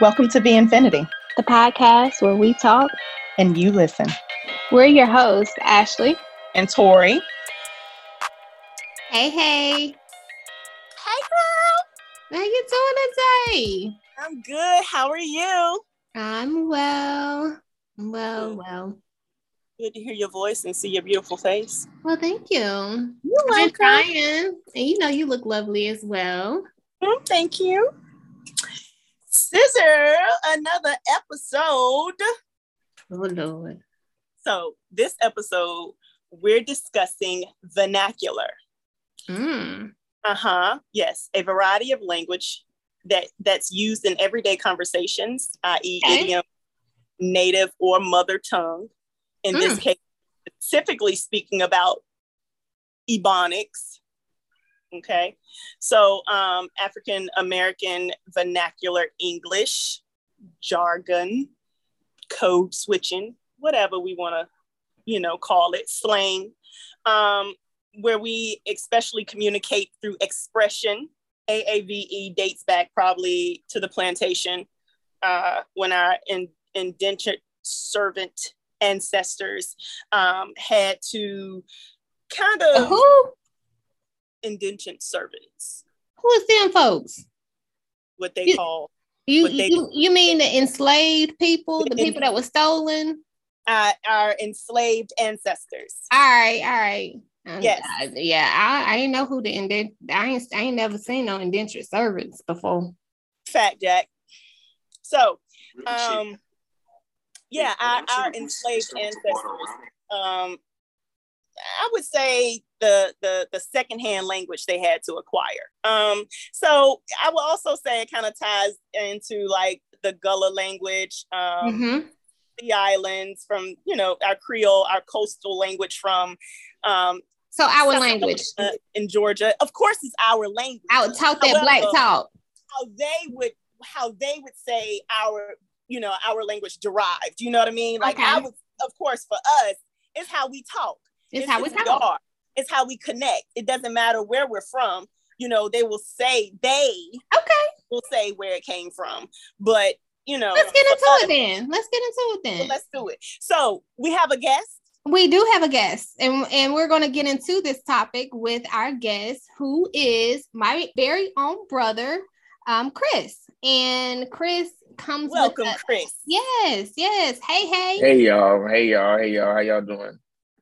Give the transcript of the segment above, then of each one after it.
Welcome to Be Infinity, the podcast where we talk and you listen. We're your hosts, Ashley and Tori. Hey, hey. Hey, girl. How are you doing today? I'm good. How are you? I'm well. Well, well. Good to hear your voice and see your beautiful face. Well, thank you. You're welcome. trying, and you know you look lovely as well. Mm, thank you. Scissor, another episode. Oh Lord. So this episode, we're discussing vernacular. Mm. Uh-huh. Yes, a variety of language that that's used in everyday conversations, i.e., okay. idiom, native or mother tongue. In mm. this case, specifically speaking about ebonics. Okay, so um, African American vernacular English, jargon, code switching, whatever we want to, you know, call it, slang. Um, where we especially communicate through expression. AAVE dates back probably to the plantation uh, when our in, indentured servant ancestors um, had to kind of indentured servants. Who is them folks? What they you, call you they, you, you mean the enslaved people, the people that were stolen? Uh, our enslaved ancestors. All right, all right. Yes. I, yeah, I, I didn't know who the indent. I ain't I ain't never seen no indentured servants before. Fat Jack. So, um, yeah, our, our enslaved ancestors. Um, I would say the the the secondhand language they had to acquire. Um, so I will also say it kind of ties into like the Gullah language. Um, mm-hmm. The islands from you know our Creole, our coastal language from um, so our South language in Georgia, of course, is our language. I would talk that However, black talk. How they would, how they would say our, you know, our language derived. You know what I mean? Like okay. I would, of course, for us, it's how we talk. It's, it's how we talk. Are. It's how we connect. It doesn't matter where we're from. You know, they will say they. Okay. Will say where it came from, but you know. Let's get into us, it then. Let's get into it then. let's do it. So we have a guest we do have a guest, and, and we're going to get into this topic with our guest, who is my very own brother, um, Chris. And Chris comes. Welcome, Chris. Yes, yes. Hey, hey. Hey, y'all. Hey, y'all. Hey, y'all. How y'all doing?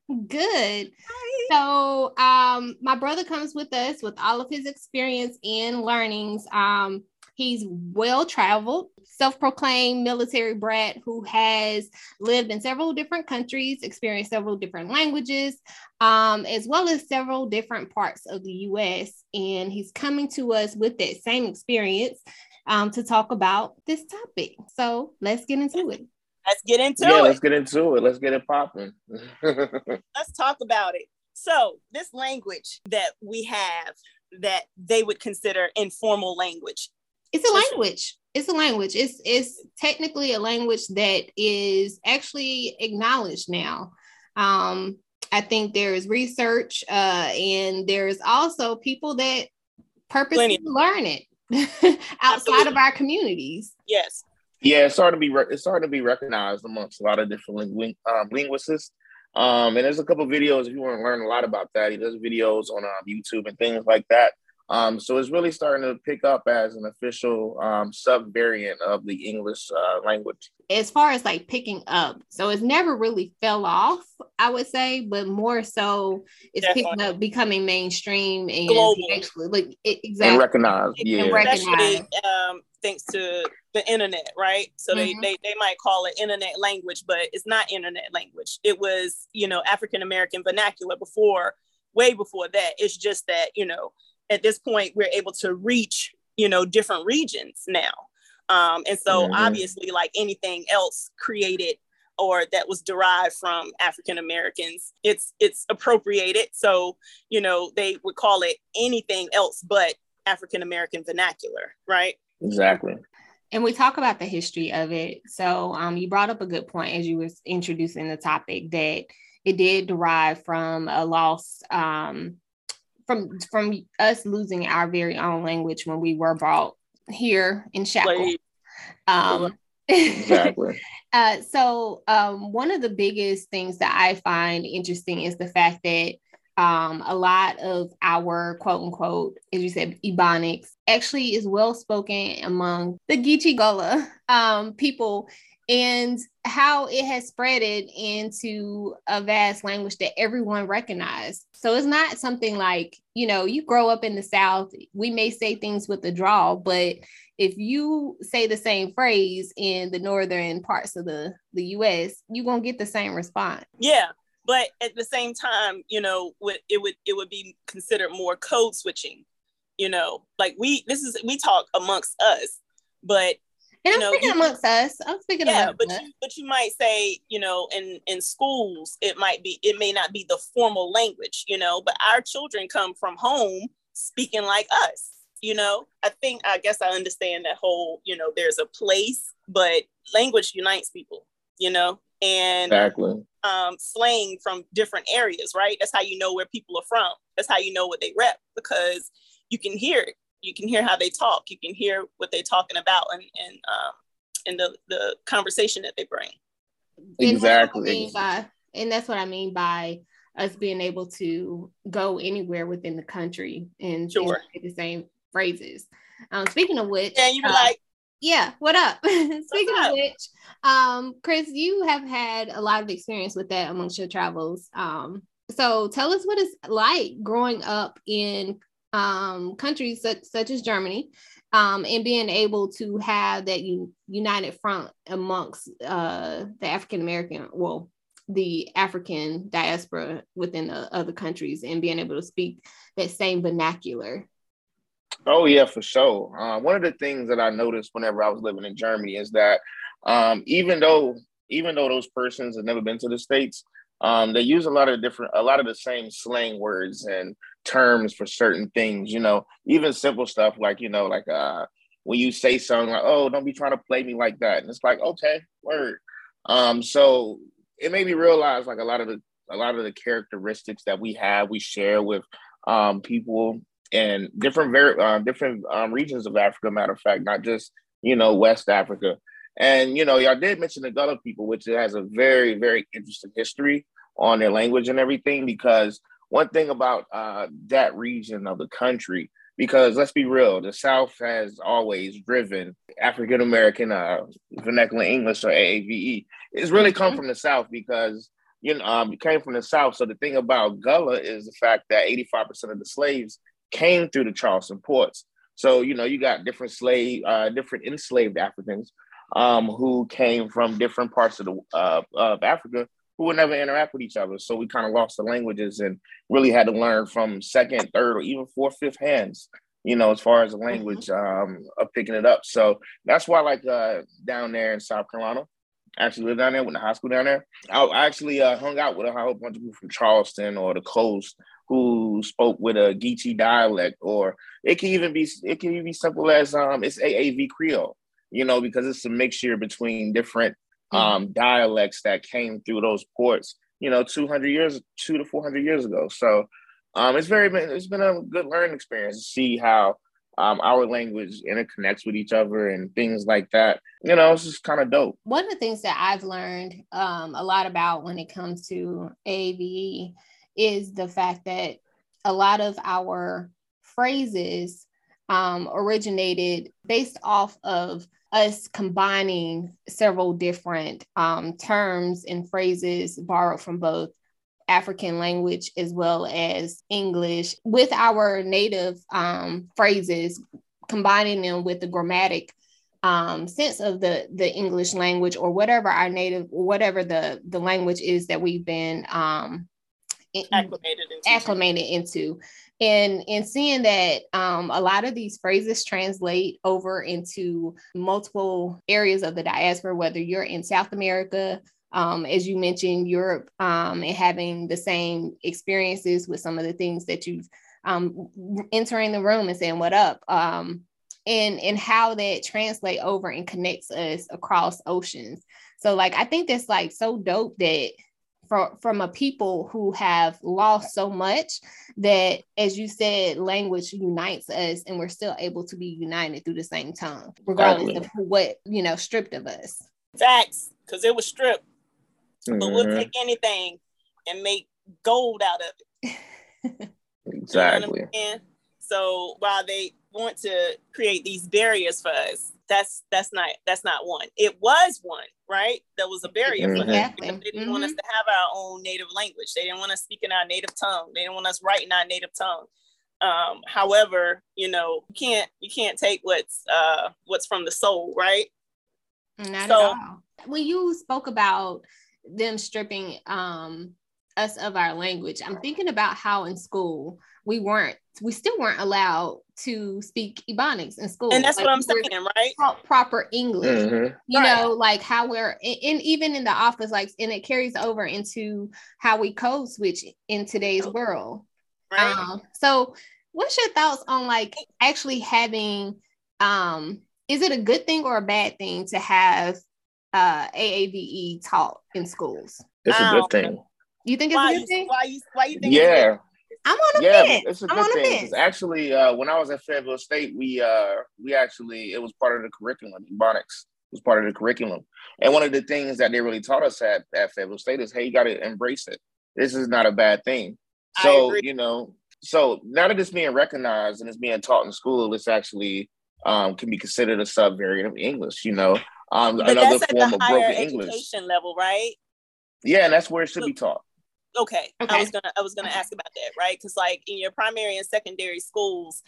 Good. Hi. So, um, my brother comes with us with all of his experience and learnings. Um, He's well traveled, self proclaimed military brat who has lived in several different countries, experienced several different languages, um, as well as several different parts of the US. And he's coming to us with that same experience um, to talk about this topic. So let's get into it. Let's get into yeah, it. let's get into it. Let's get it popping. let's talk about it. So, this language that we have that they would consider informal language it's a language. It's a language. It's it's technically a language that is actually acknowledged now. Um, I think there is research, uh, and there's also people that purposely Plenty. learn it outside of our communities. Yes. Yeah, it's starting to be re- it's starting to be recognized amongst a lot of different ling- um, linguists. Um, and there's a couple videos if you want to learn a lot about that. He does videos on um, YouTube and things like that. Um, so it's really starting to pick up as an official um, sub variant of the English uh, language. As far as like picking up, so it's never really fell off, I would say, but more so it's Definitely. picking up, becoming mainstream and global, actually like it, exactly and recognized. Yeah, and recognized. Thanks to the internet, right? So mm-hmm. they, they they might call it internet language, but it's not internet language. It was you know African American vernacular before, way before that. It's just that you know at this point we're able to reach you know different regions now um, and so mm-hmm. obviously like anything else created or that was derived from african americans it's it's appropriated so you know they would call it anything else but african american vernacular right exactly and we talk about the history of it so um, you brought up a good point as you was introducing the topic that it did derive from a loss um, from from us losing our very own language when we were brought here in shackles. Um, exactly. uh, so um, one of the biggest things that I find interesting is the fact that um, a lot of our quote unquote, as you said, Ebonics actually is well spoken among the Geechee Gullah um, people and how it has spreaded into a vast language that everyone recognizes. So it's not something like, you know, you grow up in the South, we may say things with a draw, but if you say the same phrase in the northern parts of the, the US, you're gonna get the same response. Yeah. But at the same time, you know, it would it would be considered more code switching, you know, like we this is we talk amongst us, but and I'm know, speaking you, amongst us. I'm speaking yeah, but us. you, but you might say, you know, in in schools, it might be, it may not be the formal language, you know, but our children come from home speaking like us. You know, I think I guess I understand that whole, you know, there's a place, but language unites people. You know, and exactly. um, slang from different areas, right? That's how you know where people are from. That's how you know what they rep because you can hear it you can hear how they talk you can hear what they're talking about and and um and the the conversation that they bring exactly and that's, by, and that's what i mean by us being able to go anywhere within the country and, sure. and the same phrases um speaking of which and you be uh, like yeah what up speaking up? of which um chris you have had a lot of experience with that amongst your travels um so tell us what it's like growing up in um, countries such, such as Germany, um, and being able to have that un- united front amongst uh, the African American, well, the African diaspora within the other countries, and being able to speak that same vernacular. Oh yeah, for sure. Uh, one of the things that I noticed whenever I was living in Germany is that um, even though even though those persons have never been to the states, um, they use a lot of different, a lot of the same slang words and terms for certain things. You know, even simple stuff like you know, like uh, when you say something like, "Oh, don't be trying to play me like that," and it's like, okay, word. Um, so it made me realize like a lot of the a lot of the characteristics that we have, we share with um, people in different very uh, different um, regions of Africa. Matter of fact, not just you know West Africa. And you know, y'all did mention the Gullah people, which has a very, very interesting history on their language and everything. Because one thing about uh, that region of the country, because let's be real, the South has always driven African American uh, vernacular English or AAVE. It's really come mm-hmm. from the South because you know um, it came from the South. So the thing about Gullah is the fact that 85% of the slaves came through the Charleston ports. So you know you got different slave, uh, different enslaved Africans um, who came from different parts of the uh, of Africa who would never interact with each other. So we kind of lost the languages and really had to learn from second, third, or even fourth, fifth hands. You know, as far as the language um, of picking it up. So that's why, like uh, down there in South Carolina, I actually lived down there, went to high school down there. I, I actually uh, hung out with a whole bunch of people from Charleston or the coast who spoke with a Geechee dialect, or it can even be it can even be simple as um, it's AAV Creole you know, because it's a mixture between different mm-hmm. um, dialects that came through those ports, you know, 200 years, two to 400 years ago. So um, it's very been, it's been a good learning experience to see how um, our language interconnects with each other and things like that. You know, it's just kind of dope. One of the things that I've learned um, a lot about when it comes to AVE is the fact that a lot of our phrases um, originated based off of us combining several different um, terms and phrases borrowed from both African language as well as English with our native um, phrases, combining them with the grammatic um, sense of the the English language or whatever our native, whatever the the language is that we've been um, acclimated into. acclimated into. And and seeing that um, a lot of these phrases translate over into multiple areas of the diaspora whether you're in south america um, as you mentioned europe um, and having the same experiences with some of the things that you've um, entering the room and saying what up? Um, and and how that translate over and connects us across oceans. So like i think that's like so dope that for, from a people who have lost so much that, as you said, language unites us, and we're still able to be united through the same tongue, regardless exactly. of what you know stripped of us. Facts, because it was stripped, mm-hmm. but we'll mm-hmm. take anything and make gold out of it. exactly. You know so while they want to create these barriers for us, that's that's not that's not one. It was one, right? That was a barrier mm-hmm. for us because they didn't mm-hmm. want us mm-hmm. to have our own native language. They didn't want us speaking our native tongue. They didn't want us writing our native tongue. Um, however, you know, you can't you can't take what's uh what's from the soul, right? Not so, at all. When you spoke about them stripping um us of our language, I'm thinking about how in school we weren't we still weren't allowed to speak ebonics in school and that's like, what i'm saying right proper english mm-hmm. you right. know like how we're in even in the office like and it carries over into how we code switch in today's world right. um so what's your thoughts on like actually having um is it a good thing or a bad thing to have uh aave taught in schools it's a good thing you think it's why a good thing why you why you think yeah I'm on a yeah, fence. it's a good thing. Actually, uh, when I was at Fayetteville State, we uh, we actually it was part of the curriculum. Ebonics was part of the curriculum, and one of the things that they really taught us at at Fayetteville State is, hey, you got to embrace it. This is not a bad thing. So you know, so now that it's being recognized and it's being taught in school, it's actually um, can be considered a subvariant of English. You know, um, another form of broken English. level, right? Yeah, and that's where it should be taught okay. okay. I was gonna I was gonna ask about that, right? Because like in your primary and secondary schools,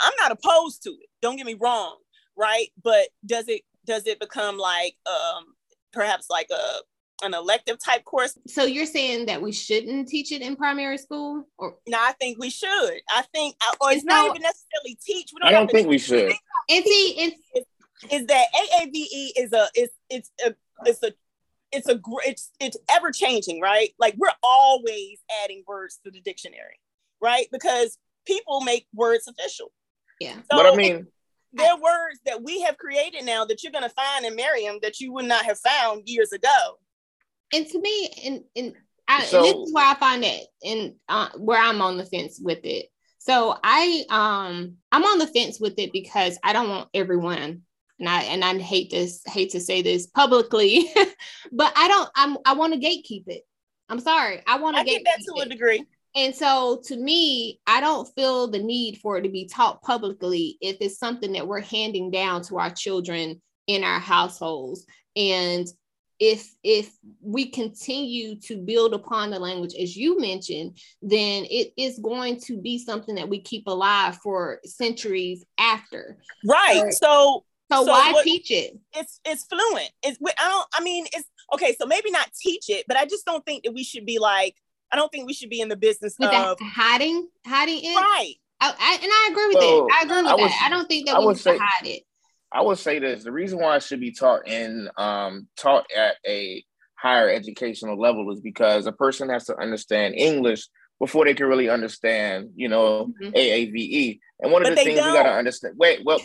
I'm not opposed to it. Don't get me wrong, right? But does it does it become like um perhaps like a an elective type course. So you're saying that we shouldn't teach it in primary school, or no? I think we should. I think, uh, or it's, it's not no, even necessarily teach. Don't I don't think we should. Is he? It's, is that AAVE is a is it's a it's a it's a great it's it's ever changing, right? Like we're always adding words to the dictionary, right? Because people make words official. Yeah. So but I mean, there are words that we have created now that you're going to find in Merriam that you would not have found years ago. And to me, and and, I, so, and this is where I find it, and uh, where I'm on the fence with it. So I um I'm on the fence with it because I don't want everyone and I and I hate this hate to say this publicly, but I don't I'm I want to gatekeep it. I'm sorry. I want to get that to it. a degree. And so to me, I don't feel the need for it to be taught publicly if it's something that we're handing down to our children in our households. And if if we continue to build upon the language as you mentioned, then it is going to be something that we keep alive for centuries after. Right. So so, so why what, teach it? It's it's fluent. It's I don't. I mean, it's okay. So maybe not teach it, but I just don't think that we should be like. I don't think we should be in the business with of hiding, hiding it. Right. I, I, and I agree with so, I agree with I that. I don't think that I we say, hide it. I would say this: the reason why it should be taught in um, taught at a higher educational level is because a person has to understand English before they can really understand, you know, mm-hmm. AAVE. And one of but the things don't. we got to understand. Wait, well,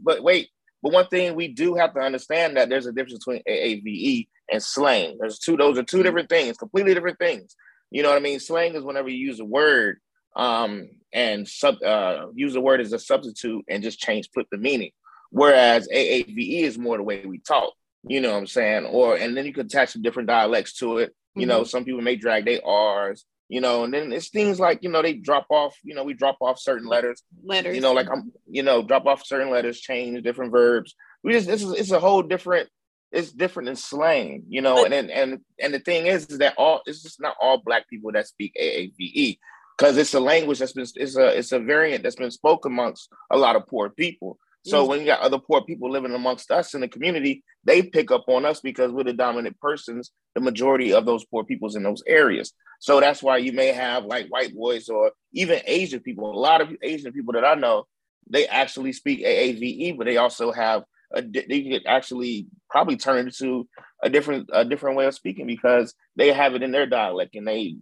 but wait, but one thing we do have to understand that there's a difference between AAVE and slang. There's two; those are two different things, completely different things. You know what I mean? Slang is whenever you use a word um, and sub uh, use the word as a substitute and just change, flip the meaning. Whereas AAVE is more the way we talk. You know what I'm saying? Or and then you can attach some different dialects to it. You mm-hmm. know, some people may drag their R's you know, and then it's things like, you know, they drop off, you know, we drop off certain letters. Letters. You know, like I'm, you know, drop off certain letters, change different verbs. We just this is it's a whole different, it's different in slang, you know, and and and and the thing is, is that all it's just not all black people that speak AAVE because it's a language that's been it's a it's a variant that's been spoken amongst a lot of poor people. So mm-hmm. when you got other poor people living amongst us in the community, they pick up on us because we're the dominant persons, the majority of those poor peoples in those areas. So that's why you may have like white boys or even Asian people. A lot of Asian people that I know, they actually speak AAVE, but they also have a, they could actually probably turn into a different a different way of speaking because they have it in their dialect and they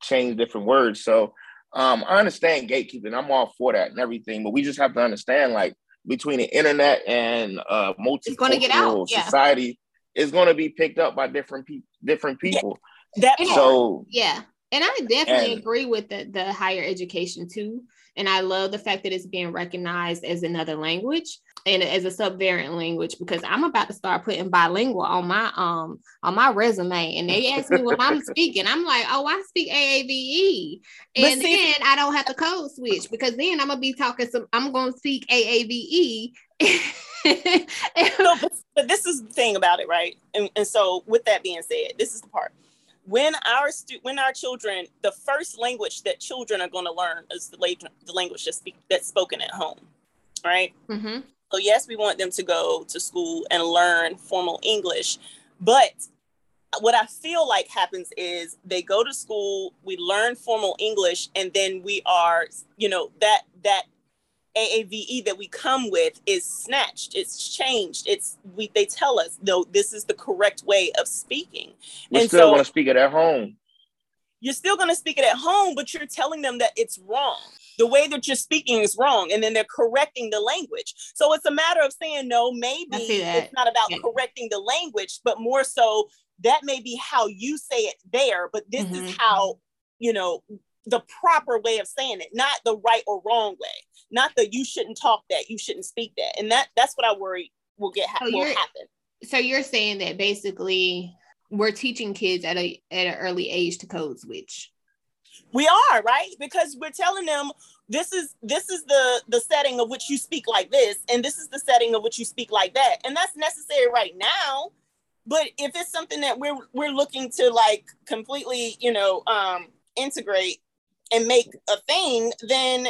change different words. So um, I understand gatekeeping. I'm all for that and everything, but we just have to understand like between the internet and uh, multicultural society yeah. is going to be picked up by different people. Different people. That so yeah, and I definitely And- agree with the the higher education too. And I love the fact that it's being recognized as another language and as a subvariant language because I'm about to start putting bilingual on my um on my resume. And they ask me what I'm speaking, I'm like, oh, I speak AAVE. And see- then I don't have to code switch because then I'm gonna be talking some I'm gonna speak AAVE. but, but this is the thing about it, right? And, and so, with that being said, this is the part. When our stu- when our children, the first language that children are going to learn is the, la- the language that's, speak- that's spoken at home, right? Mhm. So yes, we want them to go to school and learn formal English, but what I feel like happens is they go to school, we learn formal English, and then we are, you know, that that AAVE that we come with is snatched, it's changed, it's we they tell us no, this is the correct way of speaking. we're and still so- going to speak it at home. You're still going to speak it at home, but you're telling them that it's wrong. The way that you're speaking is wrong, and then they're correcting the language. So it's a matter of saying no. Maybe that. it's not about Yeah. correcting the language, but more so that may be how you say it there. But this Mhm. is how you know the proper way of saying it, not the right or wrong way, not the you shouldn't talk that, you shouldn't speak that, and that that's what I worry will get ha- So will happen. so you're saying that basically we're teaching kids at a at an early age to code switch. We are right because we're telling them this is this is the the setting of which you speak like this, and this is the setting of which you speak like that, and that's necessary right now. But if it's something that we're we're looking to like completely, you know, um, integrate and make a thing, then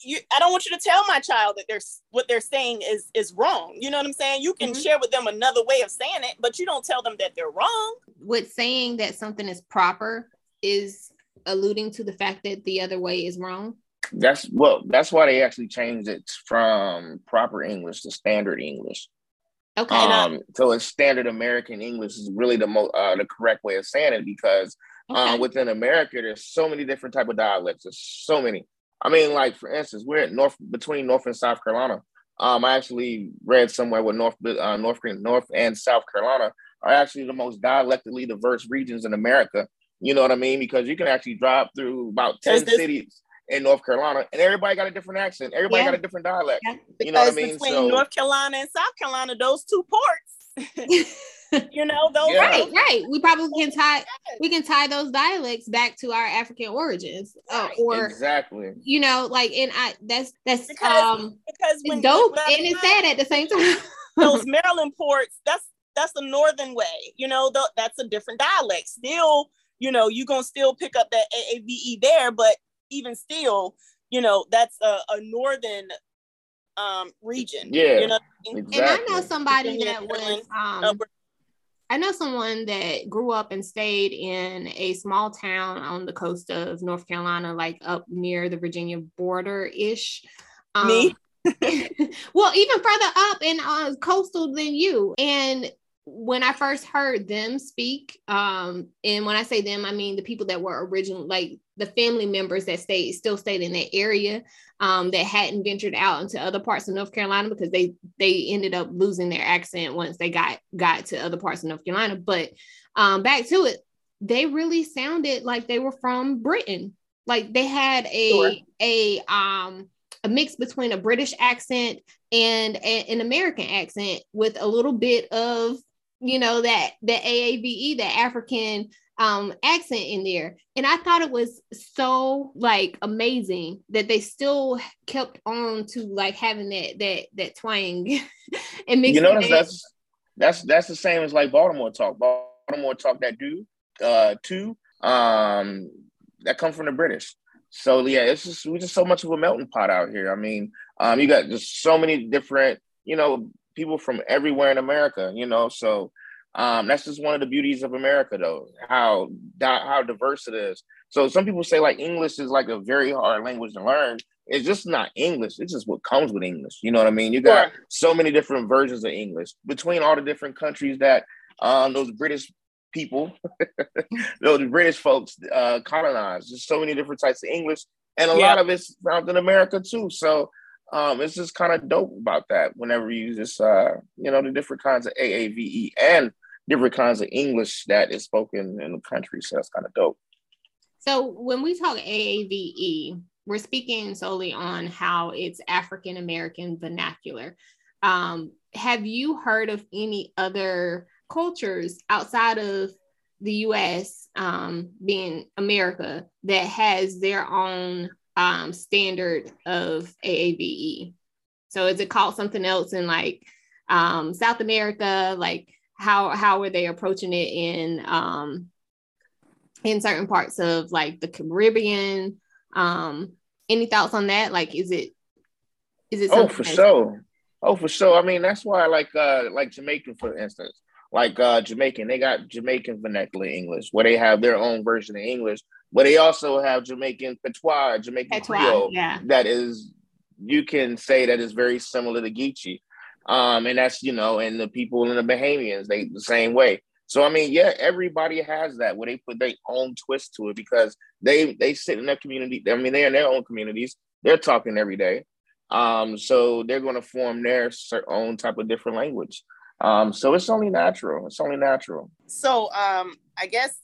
you I don't want you to tell my child that there's what they're saying is is wrong. You know what I'm saying? You can Mhm. share with them another way of saying it, but you don't tell them that they're wrong. With saying that something is proper is alluding to the fact that the other way is wrong. That's well, that's why they actually changed it from proper English to standard English. Okay. uh, Um, so it's standard American English is really the most uh, the correct way of saying it because okay. uh, within America there's so many different type of dialects. There's so many. I mean, like for instance, we're in North between North and South Carolina. Um, I actually read somewhere where North uh, North North and South Carolina are actually the most dialectically diverse regions in America. You know what I mean? Because you can actually drive through about ten this- cities in North Carolina, and everybody got a different accent. Everybody Yeah. got a different dialect. Yeah. You know what I mean? between So North Carolina and South Carolina, those two ports, you know, those Yeah. right, right. We probably can tie we can tie those dialects back to our African origins. Uh, or exactly. you know, like and I that's that's Because um because when it's dope when and it's think sad at the same time. those Maryland ports, that's that's the northern way. You know, th- that's a different dialect. Still, you know, you're gonna still pick up that AAVE there, but even still, you know, that's a, a northern um region. Yeah. You know, Exactly. And I know somebody that was um upper- I know someone that grew up and stayed in a small town on the coast of North Carolina, like up near the Virginia border ish. Me? well, even further up and uh, coastal than you. And when I first heard them speak, um, and when I say them, I mean the people that were original, like the family members that stayed, still stayed in that area, um, that hadn't ventured out into other parts of North Carolina because they they ended up losing their accent once they got got to other parts of North Carolina. But um, back to it, they really sounded like they were from Britain. Like they had a Sure. a um a mix between a British accent and a- an American accent with a little bit of you know that that AAVE, that African um accent in there. And I thought it was so like amazing that they still kept on to like having that that that twang and mixing you notice it. that's that's that's the same as like Baltimore talk. Baltimore talk that do uh too. Um that come from the British. So yeah, it's just we just so much of a melting pot out here. I mean, um you got just so many different, you know, people from everywhere in America, you know. So um that's just one of the beauties of America though, how how diverse it is. So some people say like English is like a very hard language to learn. It's just not English. It's just what comes with English. You know what I mean? You got Sure. so many different versions of English between all the different countries that um, those British people, those British folks uh, colonized. There's so many different types of English, and a Yeah. lot of it's found in America too. So um, it's just kind of dope about that. Whenever you just uh, you know the different kinds of AAVE and different kinds of English that is spoken in the country. So that's kind of dope. So when we talk AAVE, we're speaking solely on how it's African American vernacular. Um, have you heard of any other cultures outside of the US, um, being America, that has their own um, standard of AAVE? So is it called something else in like um, South America? Like how how are they approaching it in um, in certain parts of like the Caribbean? Um, any thoughts on that? Like, is it is it? Oh, for sure. Oh, for sure. I mean, that's why, like, uh, like Jamaican, for instance, like uh, Jamaican, they got Jamaican vernacular English, where they have their own version of English, but they also have Jamaican patois, Jamaican patois, Creole, yeah. that is you can say that is very similar to Geechee. Um, and that's you know, and the people in the Bahamians, they the same way. So I mean, yeah, everybody has that where they put their own twist to it because they they sit in their community. I mean, they're in their own communities. They're talking every day. Um, so they're going to form their own type of different language. Um, so it's only natural. It's only natural. So um, I guess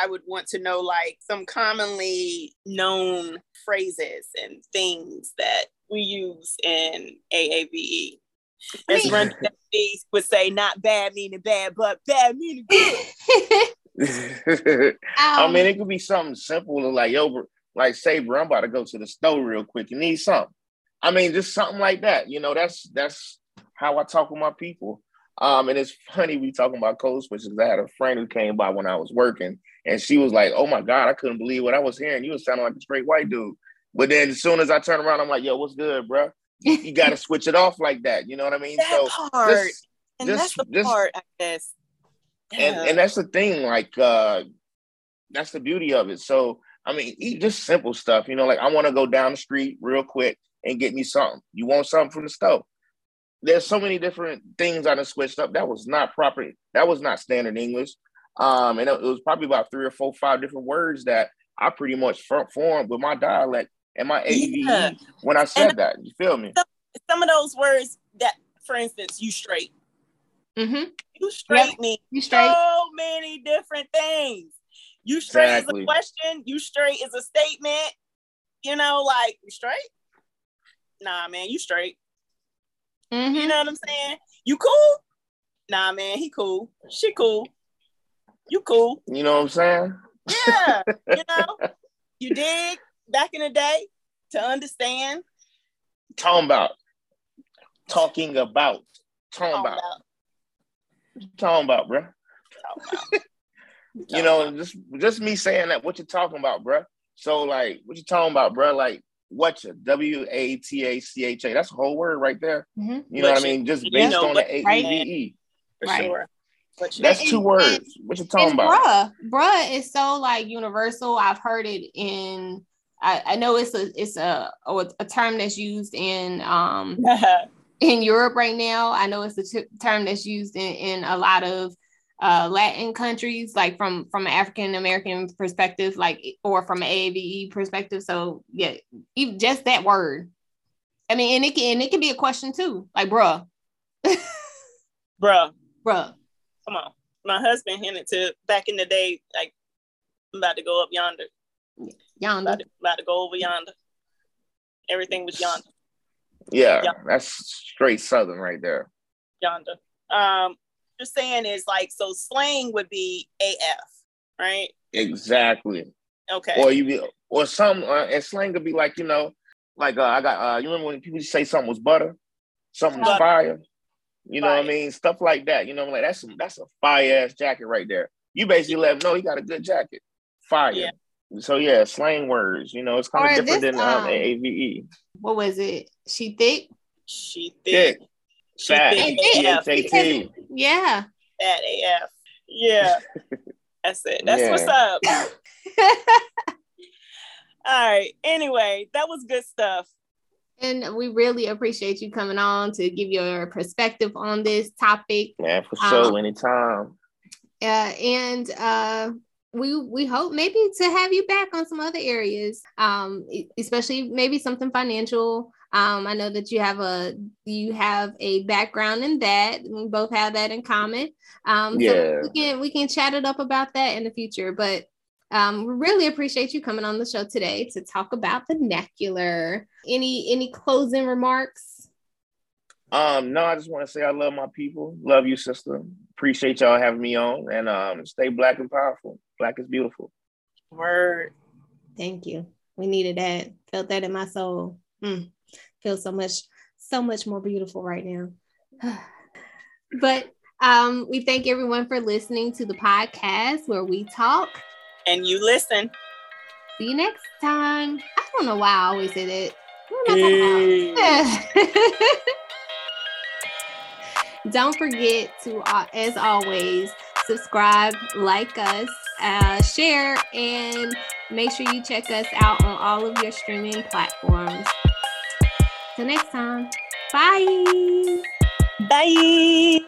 I would want to know like some commonly known phrases and things that we use in AAVE. As Run would say, not bad meaning bad, but bad meaning good. I mean, it could be something simple like, yo, like say, bro, I'm about to go to the store real quick. You need something. I mean, just something like that. You know, that's that's how I talk with my people. Um, and it's funny we talking about code switches. I had a friend who came by when I was working, and she was like, "Oh my god, I couldn't believe what I was hearing. You was sounding like a straight white dude." But then as soon as I turn around, I'm like, "Yo, what's good, bro?" You got to switch it off like that. You know what I mean? That so part. And that's the part, I guess. Yeah. And and that's the thing. Like, uh, that's the beauty of it. So I mean, eat just simple stuff. You know, like I want to go down the street real quick and get me something. You want something from the stove? There's so many different things I done switched up. That was not proper. That was not standard English. Um, and it, was probably about three or four, five different words that I pretty much formed with my dialect and my AVE yeah. when I said and that. You feel me? Some, some, of those words that, for instance, you straight. Mm-hmm. You straight yep. me you straight. so many different things. You straight exactly. is a question. You straight is a statement. You know, like you straight nah, man, you straight. Mm-hmm. You know what I'm saying? You cool? Nah, man, he cool. She cool. You cool. You know what I'm saying? Yeah. you know, you dig back in the day to understand. Talking about. Talking about. Talking, talking about. Talking about, bro. You know, just just me saying that. What you talking about, bro? So like, what you talking about, bro? Like, Watcha, W A T A C H A. That's a whole word right there. Mm-hmm. You know what I mean? Just based know, on the A E V E. For right. sure. That's two words. What you talking about? Bruh, bruh is so like universal. I've heard it in. I, I know it's a it's a, a, a term that's used in um in Europe right now. I know it's a t- term that's used in in a lot of uh, Latin countries, like from from an African American perspective, like or from an AAVE perspective. So yeah, even just that word. I mean, and it can and it can be a question too, like bruh, bruh, bruh. Come on, my husband hinted to back in the day, like I'm about to go up yonder, yonder, about to, about to go over yonder. Everything was yonder. Yeah, yonder. that's straight southern right there. Yonder. Um, you're saying is like so slang would be AF, right? Exactly. Okay. Or you be, or some uh, and slang could be like you know, like uh, I got uh, you remember when people say something was butter, something was fire. You know fire. what I mean? Stuff like that. You know, I'm like that's some, that's a fire ass jacket right there. You basically let him know he got a good jacket. Fire. Yeah. So yeah, slang words. You know, it's kind of different this, than um, AAVE. What was it? She thick. She thick. thick. Fat. T-H-A-T. Yeah. Fat AF. Yeah. That's it. That's yeah. what's up. All right. Anyway, that was good stuff. And we really appreciate you coming on to give your perspective on this topic. Yeah, for sure. Um, anytime. Uh, and uh, we we hope maybe to have you back on some other areas, um, especially maybe something financial Um, I know that you have a you have a background in that. We both have that in common. Um, Yeah. so we can we can chat it up about that in the future. But um, we really appreciate you coming on the show today to talk about vernacular. Any any closing remarks? Um, no, I just want to say I love my people. Love you, sister. Appreciate y'all having me on, and um, stay black and powerful. Black is beautiful. Word. Thank you. We needed that. Felt that in my soul. Mm. Feel so much, so much more beautiful right now. but um, we thank everyone for listening to the podcast where we talk. And you listen. See you next time. I don't know why I always say that. What am I talking about? Don't forget to, uh, as always, subscribe, like us, uh, share, and make sure you check us out on all of your streaming platforms. Till next time, bye. Bye.